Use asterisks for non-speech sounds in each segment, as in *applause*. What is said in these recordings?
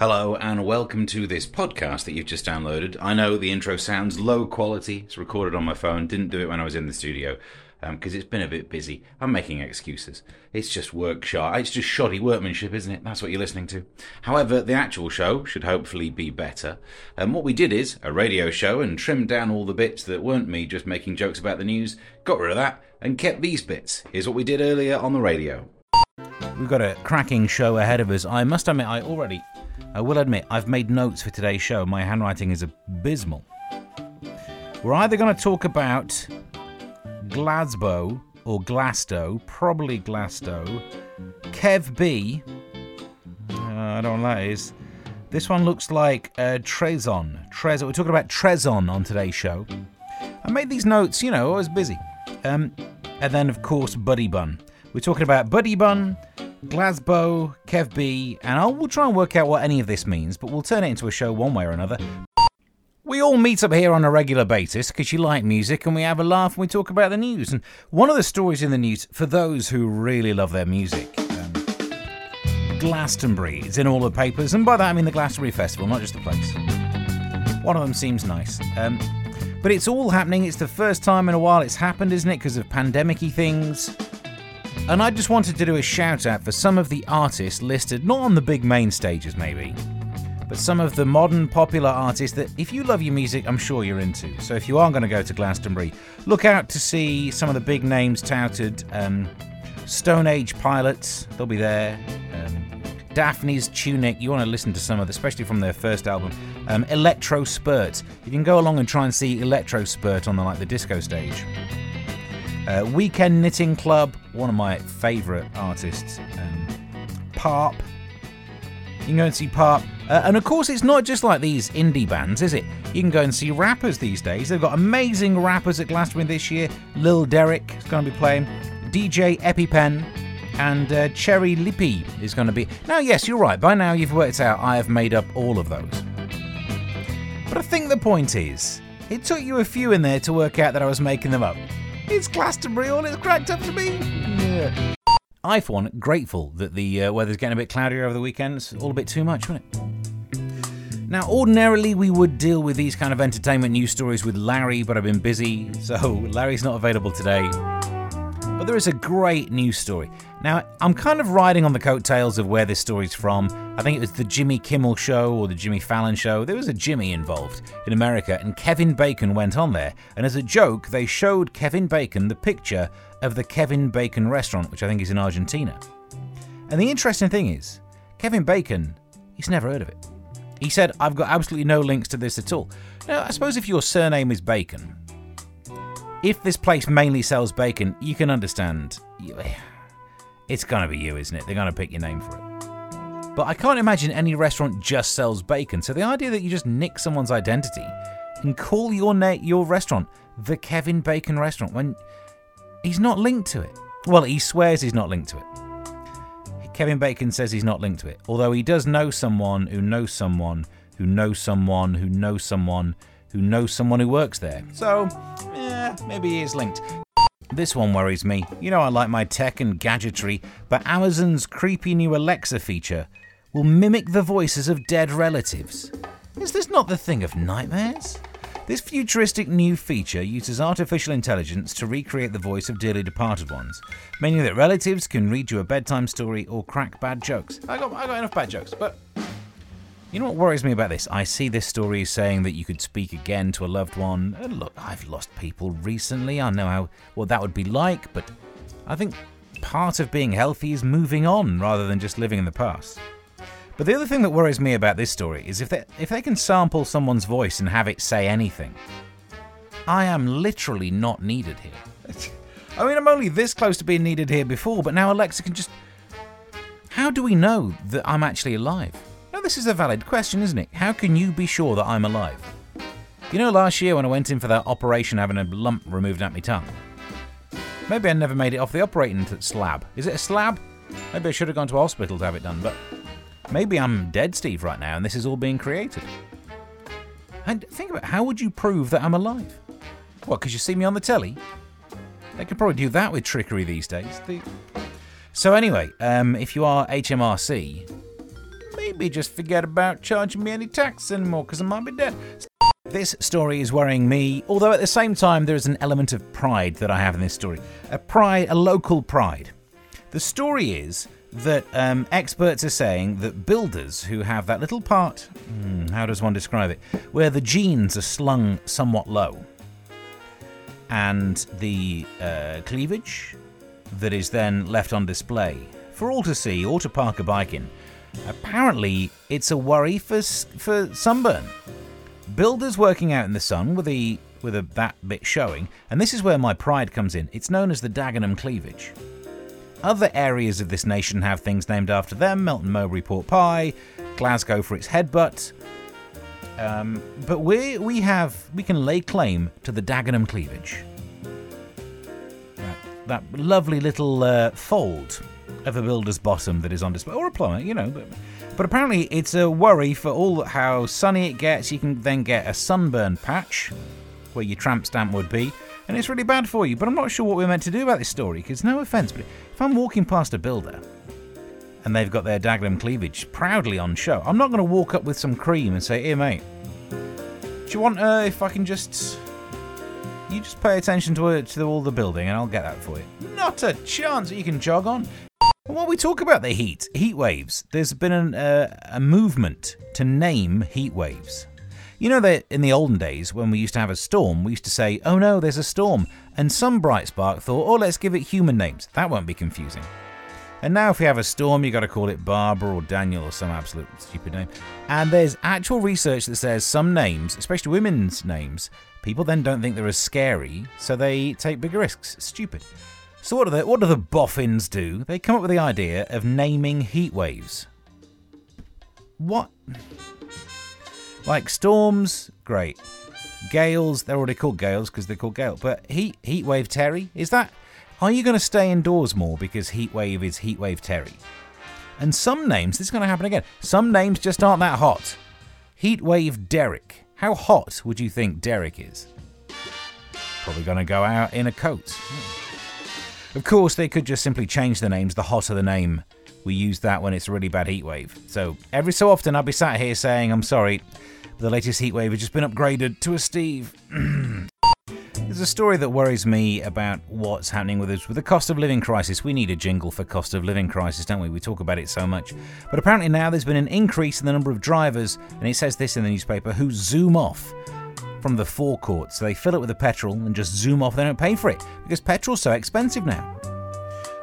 Hello and welcome to this podcast that you've just downloaded. I know the intro sounds low quality. It's recorded on my phone. Didn't do it when I was in the studio because um, it's been a bit busy. I'm making excuses. It's just work shot. It's just shoddy workmanship, isn't it? That's what you're listening to. However, the actual show should hopefully be better. And um, what we did is a radio show and trimmed down all the bits that weren't me just making jokes about the news, got rid of that, and kept these bits. Here's what we did earlier on the radio. We've got a cracking show ahead of us. I must admit, I already I will admit, I've made notes for today's show. My handwriting is abysmal. We're either going to talk about Glasgow or Glasto, probably Glasto. Kev B. Uh, I don't know what that is. This one looks like uh, Trezon. Trezon. We're talking about Trezon on today's show. I made these notes, you know, I was busy. Um, and then, of course, Buddy Bun. We're talking about Buddy Bun, Glasgow, Kev B, and I will try and work out what any of this means, but we'll turn it into a show one way or another. We all meet up here on a regular basis because you like music and we have a laugh and we talk about the news. And one of the stories in the news, for those who really love their music, um, Glastonbury is in all the papers, and by that I mean the Glastonbury Festival, not just the place. One of them seems nice. Um, but it's all happening. It's the first time in a while it's happened, isn't it? Because of pandemic things. And I just wanted to do a shout out for some of the artists listed, not on the big main stages maybe, but some of the modern popular artists that if you love your music, I'm sure you're into. So if you are going to go to Glastonbury, look out to see some of the big names touted. Um, Stone Age Pilots, they'll be there. Um, Daphne's Tunic, you want to listen to some of, the, especially from their first album. Um, Electro Spurt, you can go along and try and see Electro Spurt on the like the disco stage. Uh, Weekend Knitting Club, one of my favourite artists. Um, Parp. You can go and see Parp. Uh, and of course, it's not just like these indie bands, is it? You can go and see rappers these days. They've got amazing rappers at Glastonbury this year. Lil Derek is going to be playing. DJ EpiPen and uh, Cherry Lippy is going to be. Now, yes, you're right. By now, you've worked out I have made up all of those. But I think the point is, it took you a few in there to work out that I was making them up. It's Glastonbury, all it's cracked up to be. Yeah. I, for one, grateful that the uh, weather's getting a bit cloudier over the weekend. It's all a bit too much, wasn't it? Now, ordinarily we would deal with these kind of entertainment news stories with Larry, but I've been busy, so *laughs* Larry's not available today. But there is a great news story. Now, I'm kind of riding on the coattails of where this story's from. I think it was the Jimmy Kimmel show or the Jimmy Fallon show. There was a Jimmy involved in America, and Kevin Bacon went on there. And as a joke, they showed Kevin Bacon the picture of the Kevin Bacon restaurant, which I think is in Argentina. And the interesting thing is, Kevin Bacon, he's never heard of it. He said, I've got absolutely no links to this at all. Now, I suppose if your surname is Bacon, if this place mainly sells bacon, you can understand. It's gonna be you, isn't it? They're gonna pick your name for it. But I can't imagine any restaurant just sells bacon. So the idea that you just nick someone's identity and call your na- your restaurant the Kevin Bacon Restaurant when he's not linked to it. Well, he swears he's not linked to it. Kevin Bacon says he's not linked to it, although he does know someone who knows someone who knows someone who knows someone who knows someone who works there. So, yeah, maybe he is linked. This one worries me. You know, I like my tech and gadgetry, but Amazon's creepy new Alexa feature will mimic the voices of dead relatives. Is this not the thing of nightmares? This futuristic new feature uses artificial intelligence to recreate the voice of dearly departed ones, meaning that relatives can read you a bedtime story or crack bad jokes. I got, I got enough bad jokes, but you know what worries me about this? I see this story saying that you could speak again to a loved one. And look, I've lost people recently. I know how what that would be like, but I think part of being healthy is moving on rather than just living in the past. But the other thing that worries me about this story is if they if they can sample someone's voice and have it say anything. I am literally not needed here. *laughs* I mean, I'm only this close to being needed here before, but now Alexa can just. How do we know that I'm actually alive? This is a valid question, isn't it? How can you be sure that I'm alive? You know, last year when I went in for that operation having a lump removed out my tongue, maybe I never made it off the operating slab. Is it a slab? Maybe I should have gone to hospital to have it done, but maybe I'm dead, Steve, right now, and this is all being created. And think about how would you prove that I'm alive? What, because you see me on the telly? They could probably do that with trickery these days. So, anyway, um, if you are HMRC, just forget about charging me any tax anymore because I might be dead. This story is worrying me, although at the same time there is an element of pride that I have in this story. A pride, a local pride. The story is that um, experts are saying that builders who have that little part, hmm, how does one describe it, where the jeans are slung somewhat low, and the uh, cleavage that is then left on display for all to see or to park a bike in. Apparently, it's a worry for for sunburn. Builders working out in the sun with the with a, that bit showing, and this is where my pride comes in. It's known as the Dagenham cleavage. Other areas of this nation have things named after them: Melton Mowbray Pork Pie, Glasgow for its headbutt. Um, but we we have we can lay claim to the Dagenham cleavage. That, that lovely little uh, fold of a builder's bottom that is on display, or a plumber, you know. But, but apparently, it's a worry for all how sunny it gets. You can then get a sunburn patch where your tramp stamp would be, and it's really bad for you. But I'm not sure what we're meant to do about this story, because no offence, but if I'm walking past a builder and they've got their Dagenham cleavage proudly on show, I'm not going to walk up with some cream and say, "Here, mate, do you want uh, if I can just." You just pay attention to, it, to all the building and I'll get that for you. Not a chance that you can jog on. While we talk about the heat, heat waves, there's been an, uh, a movement to name heat waves. You know that in the olden days, when we used to have a storm, we used to say, oh no, there's a storm. And some bright spark thought, oh, let's give it human names. That won't be confusing. And now, if you have a storm, you've got to call it Barbara or Daniel or some absolute stupid name. And there's actual research that says some names, especially women's names, people then don't think they're as scary, so they take bigger risks. Stupid. So what do the what do the boffins do? They come up with the idea of naming heat waves. What? Like storms, great. Gales, they're already called gales because they're called gale. But heat heat wave Terry, is that? Are you going to stay indoors more because heat wave is heat wave Terry? And some names, this is going to happen again. Some names just aren't that hot. Heat wave Derek. How hot would you think Derek is? Probably going to go out in a coat. Hmm. Of course, they could just simply change the names. The hotter the name, we use that when it's a really bad heat wave. So every so often, I'll be sat here saying, I'm sorry, but the latest heat wave has just been upgraded to a Steve. *clears throat* There's a story that worries me about what's happening with us with the cost of living crisis. We need a jingle for cost of living crisis, don't we? We talk about it so much. But apparently now there's been an increase in the number of drivers, and it says this in the newspaper, who zoom off from the forecourt. So they fill it with the petrol and just zoom off. They don't pay for it because petrol's so expensive now.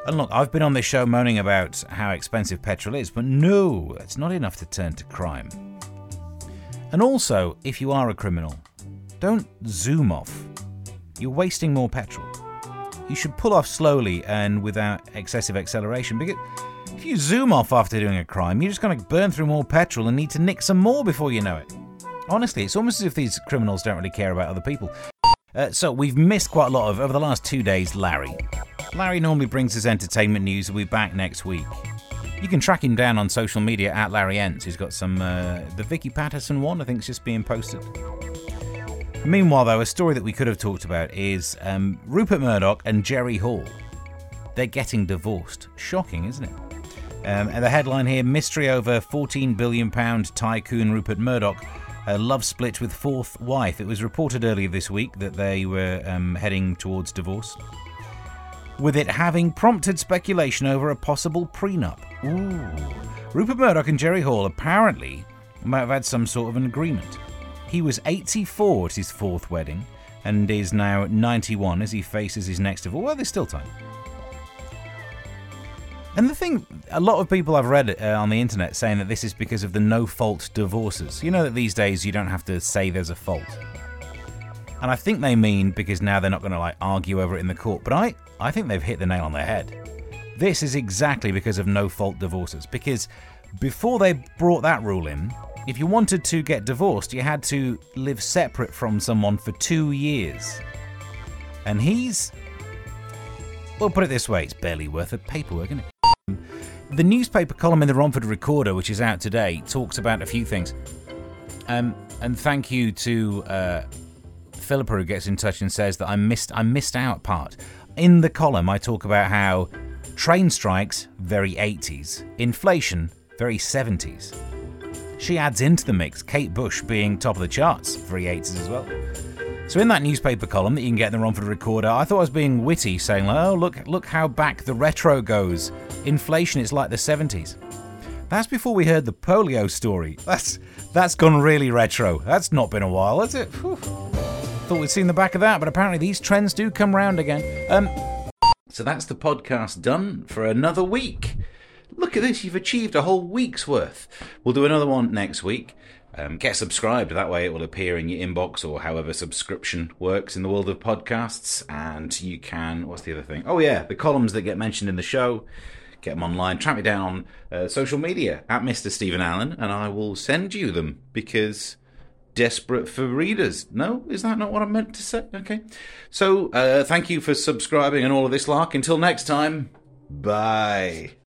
And look, I've been on this show moaning about how expensive petrol is, but no, it's not enough to turn to crime. And also, if you are a criminal, don't zoom off. You're wasting more petrol. You should pull off slowly and without excessive acceleration because if you zoom off after doing a crime, you're just going to burn through more petrol and need to nick some more before you know it. Honestly, it's almost as if these criminals don't really care about other people. Uh, so we've missed quite a lot of over the last two days. Larry, Larry normally brings us entertainment news. We'll be back next week. You can track him down on social media at Larry Ents. He's got some uh, the Vicky Pattison one. I think it's just being posted. Meanwhile, though, a story that we could have talked about is um, Rupert Murdoch and Jerry Hall. They're getting divorced. Shocking, isn't it? Um, and the headline here: Mystery over 14 billion pound tycoon Rupert Murdoch a love split with fourth wife. It was reported earlier this week that they were um, heading towards divorce, with it having prompted speculation over a possible prenup. Ooh. Rupert Murdoch and Jerry Hall apparently might have had some sort of an agreement. He was 84 at his fourth wedding and is now 91 as he faces his next divorce. Well, there's still time. And the thing, a lot of people I've read uh, on the internet saying that this is because of the no fault divorces. You know that these days you don't have to say there's a fault. And I think they mean because now they're not going to like argue over it in the court. But I, I think they've hit the nail on the head. This is exactly because of no fault divorces. Because before they brought that rule in, if you wanted to get divorced, you had to live separate from someone for two years. And he's. Well, put it this way, it's barely worth the paperwork, isn't it? The newspaper column in the Romford Recorder, which is out today, talks about a few things. Um, and thank you to uh, Philippa who gets in touch and says that I missed I missed out part. In the column, I talk about how train strikes, very 80s, inflation, very 70s. She adds into the mix, Kate Bush being top of the charts, very 80s as well. So in that newspaper column that you can get in the Romford Recorder, I thought I was being witty, saying, "Oh, look, look how back the retro goes. Inflation is like the 70s." That's before we heard the polio story. That's that's gone really retro. That's not been a while, has it? Whew. Thought we'd seen the back of that, but apparently these trends do come round again. Um, So that's the podcast done for another week. Look at this, you've achieved a whole week's worth. We'll do another one next week. Um, get subscribed, that way it will appear in your inbox or however subscription works in the world of podcasts. And you can, what's the other thing? Oh, yeah, the columns that get mentioned in the show. Get them online. Track me down on uh, social media at Mr. Stephen Allen, and I will send you them because desperate for readers. No, is that not what I meant to say? Okay. So, uh, thank you for subscribing and all of this lark. Until next time, bye.